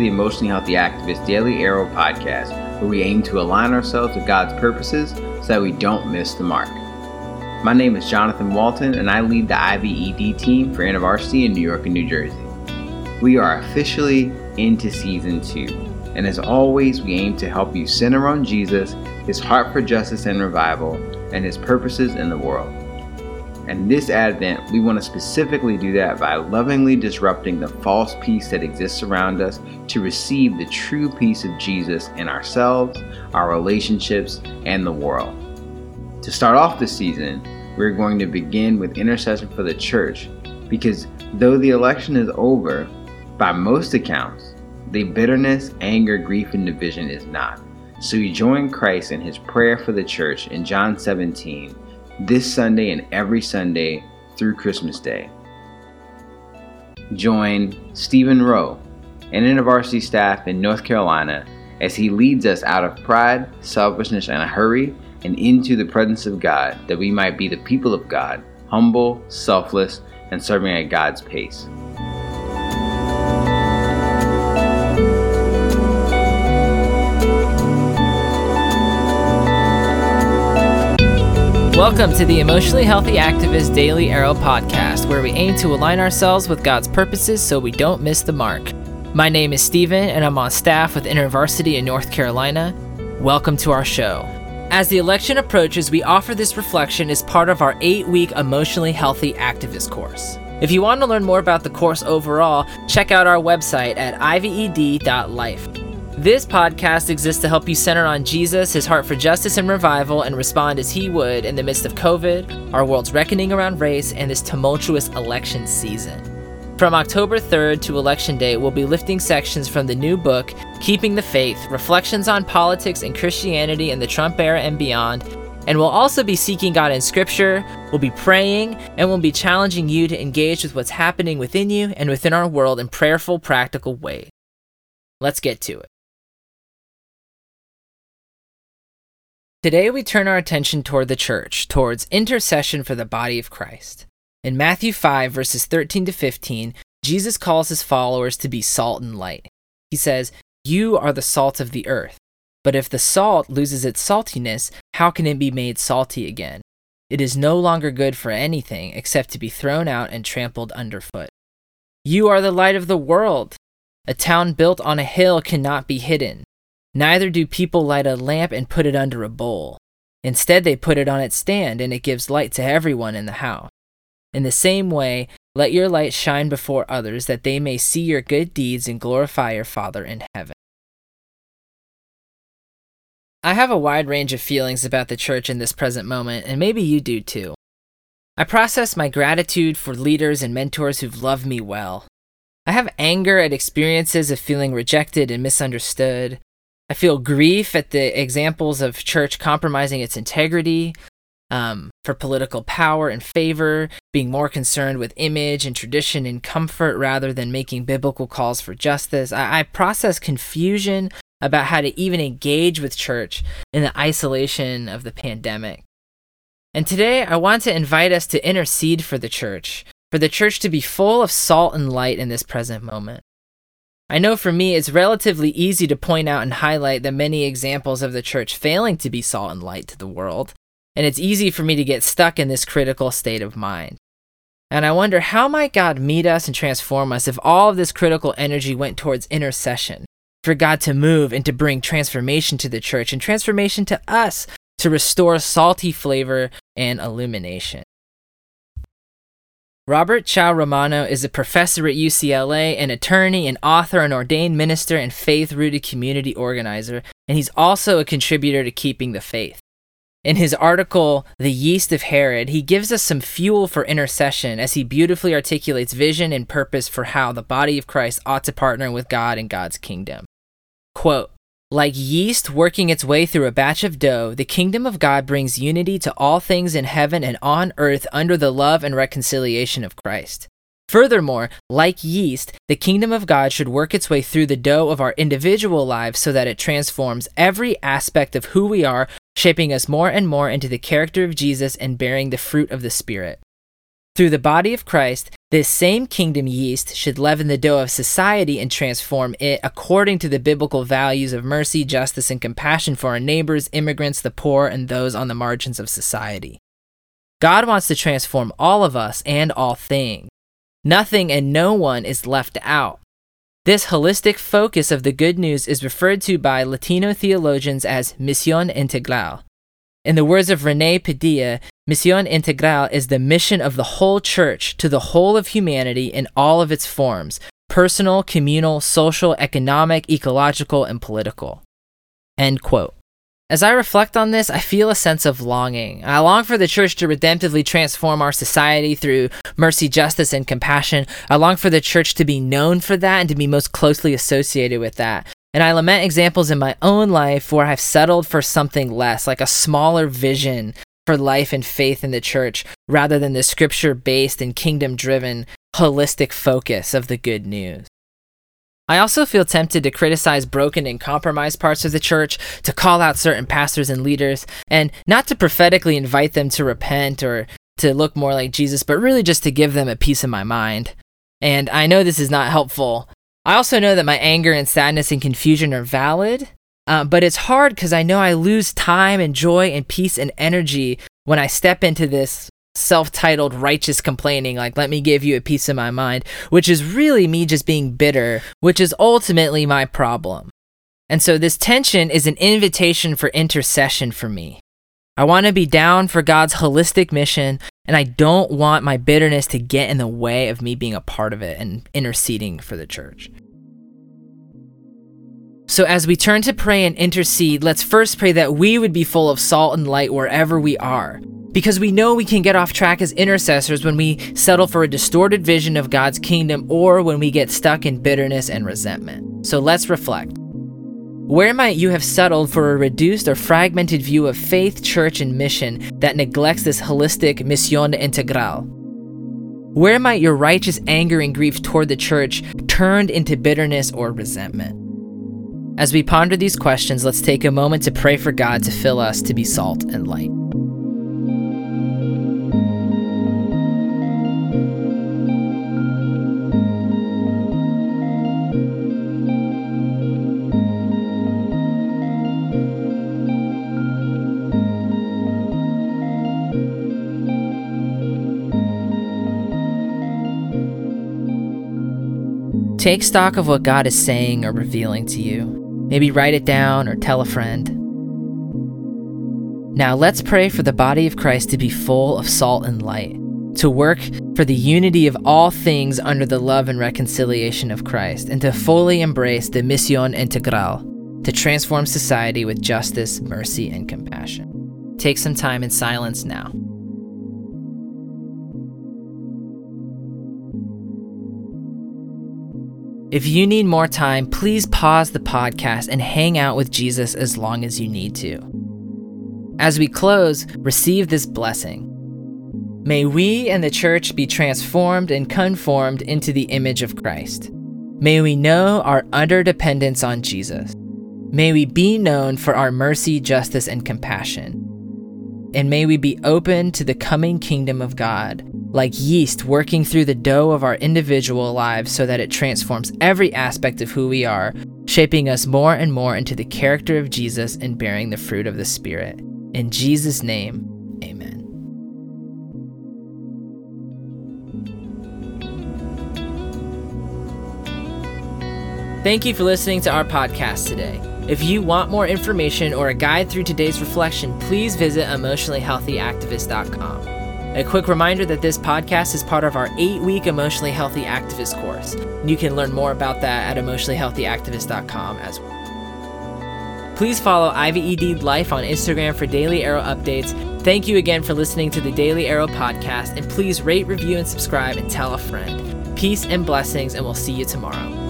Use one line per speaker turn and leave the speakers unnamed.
the Emotionally Healthy Activist Daily Arrow podcast, where we aim to align ourselves with God's purposes so that we don't miss the mark. My name is Jonathan Walton, and I lead the IVED team for InterVarsity in New York and New Jersey. We are officially into season two, and as always, we aim to help you center on Jesus, his heart for justice and revival, and his purposes in the world. And this Advent, we want to specifically do that by lovingly disrupting the false peace that exists around us to receive the true peace of Jesus in ourselves, our relationships, and the world. To start off this season, we're going to begin with intercession for the church because though the election is over, by most accounts, the bitterness, anger, grief, and division is not. So we join Christ in his prayer for the church in John 17 this Sunday and every Sunday through Christmas Day. Join Stephen Rowe, an InterVarsity staff in North Carolina, as he leads us out of pride, selfishness, and a hurry and into the presence of God, that we might be the people of God, humble, selfless, and serving at God's pace.
Welcome to the Emotionally Healthy Activist Daily Arrow podcast, where we aim to align ourselves with God's purposes so we don't miss the mark. My name is Stephen, and I'm on staff with InterVarsity in North Carolina. Welcome to our show. As the election approaches, we offer this reflection as part of our eight week Emotionally Healthy Activist course. If you want to learn more about the course overall, check out our website at ived.life. This podcast exists to help you center on Jesus, his heart for justice and revival, and respond as he would in the midst of COVID, our world's reckoning around race, and this tumultuous election season. From October 3rd to Election Day, we'll be lifting sections from the new book, Keeping the Faith Reflections on Politics and Christianity in the Trump Era and Beyond. And we'll also be seeking God in Scripture, we'll be praying, and we'll be challenging you to engage with what's happening within you and within our world in prayerful, practical ways. Let's get to it. Today we turn our attention toward the church, towards intercession for the body of Christ. In Matthew 5, verses 13 to 15, Jesus calls his followers to be salt and light. He says, You are the salt of the earth. But if the salt loses its saltiness, how can it be made salty again? It is no longer good for anything except to be thrown out and trampled underfoot. You are the light of the world. A town built on a hill cannot be hidden. Neither do people light a lamp and put it under a bowl. Instead, they put it on its stand, and it gives light to everyone in the house. In the same way, let your light shine before others, that they may see your good deeds and glorify your Father in heaven. I have a wide range of feelings about the church in this present moment, and maybe you do too. I process my gratitude for leaders and mentors who've loved me well. I have anger at experiences of feeling rejected and misunderstood. I feel grief at the examples of church compromising its integrity um, for political power and favor, being more concerned with image and tradition and comfort rather than making biblical calls for justice. I, I process confusion about how to even engage with church in the isolation of the pandemic. And today, I want to invite us to intercede for the church, for the church to be full of salt and light in this present moment. I know for me, it's relatively easy to point out and highlight the many examples of the church failing to be salt and light to the world, and it's easy for me to get stuck in this critical state of mind. And I wonder how might God meet us and transform us if all of this critical energy went towards intercession, for God to move and to bring transformation to the church and transformation to us to restore salty flavor and illumination. Robert Chao Romero is a professor at UCLA, an attorney, an author, an ordained minister, and faith rooted community organizer, and he's also a contributor to Keeping the Faith. In his article, The Yeast of Herod, he gives us some fuel for intercession as he beautifully articulates vision and purpose for how the body of Christ ought to partner with God and God's kingdom. Quote, like yeast working its way through a batch of dough, the kingdom of God brings unity to all things in heaven and on earth under the love and reconciliation of Christ. Furthermore, like yeast, the kingdom of God should work its way through the dough of our individual lives so that it transforms every aspect of who we are, shaping us more and more into the character of Jesus and bearing the fruit of the Spirit. Through the body of Christ, This same kingdom yeast should leaven the dough of society and transform it according to the biblical values of mercy, justice, and compassion for our neighbors, immigrants, the poor, and those on the margins of society. God wants to transform all of us and all things. Nothing and no one is left out. This holistic focus of the good news is referred to by Latino theologians as Misión Integral. In the words of Rene Padilla, Misión Integral is the mission of the whole church to the whole of humanity in all of its forms personal, communal, social, economic, ecological, and political. End quote. As I reflect on this, I feel a sense of longing. I long for the church to redemptively transform our society through mercy, justice, and compassion. I long for the church to be known for that and to be most closely associated with that. And I lament examples in my own life where I've settled for something less, like a smaller vision for life and faith in the church, rather than the scripture based and kingdom driven, holistic focus of the good news. I also feel tempted to criticize broken and compromised parts of the church, to call out certain pastors and leaders, and not to prophetically invite them to repent or to look more like Jesus, but really just to give them a piece of my mind. And I know this is not helpful. I also know that my anger and sadness and confusion are valid, uh, but it's hard because I know I lose time and joy and peace and energy when I step into this self titled righteous complaining, like, let me give you a piece of my mind, which is really me just being bitter, which is ultimately my problem. And so this tension is an invitation for intercession for me. I want to be down for God's holistic mission, and I don't want my bitterness to get in the way of me being a part of it and interceding for the church. So, as we turn to pray and intercede, let's first pray that we would be full of salt and light wherever we are, because we know we can get off track as intercessors when we settle for a distorted vision of God's kingdom or when we get stuck in bitterness and resentment. So let's reflect. Where might you have settled for a reduced or fragmented view of faith, church, and mission that neglects this holistic mission integral? Where might your righteous anger and grief toward the church turned into bitterness or resentment? As we ponder these questions, let's take a moment to pray for God to fill us to be salt and light. Take stock of what God is saying or revealing to you. Maybe write it down or tell a friend. Now let's pray for the body of Christ to be full of salt and light, to work for the unity of all things under the love and reconciliation of Christ, and to fully embrace the Misión Integral, to transform society with justice, mercy, and compassion. Take some time in silence now. If you need more time, please pause the podcast and hang out with Jesus as long as you need to. As we close, receive this blessing. May we and the church be transformed and conformed into the image of Christ. May we know our utter dependence on Jesus. May we be known for our mercy, justice, and compassion. And may we be open to the coming kingdom of God like yeast working through the dough of our individual lives so that it transforms every aspect of who we are, shaping us more and more into the character of Jesus and bearing the fruit of the Spirit. In Jesus' name, amen. Thank you for listening to our podcast today. If you want more information or a guide through today's reflection, please visit emotionallyhealthyactivist.com. A quick reminder that this podcast is part of our eight week Emotionally Healthy Activist course. You can learn more about that at emotionallyhealthyactivist.com as well. Please follow IVED Life on Instagram for daily arrow updates. Thank you again for listening to the Daily Arrow podcast, and please rate, review, and subscribe and tell a friend. Peace and blessings, and we'll see you tomorrow.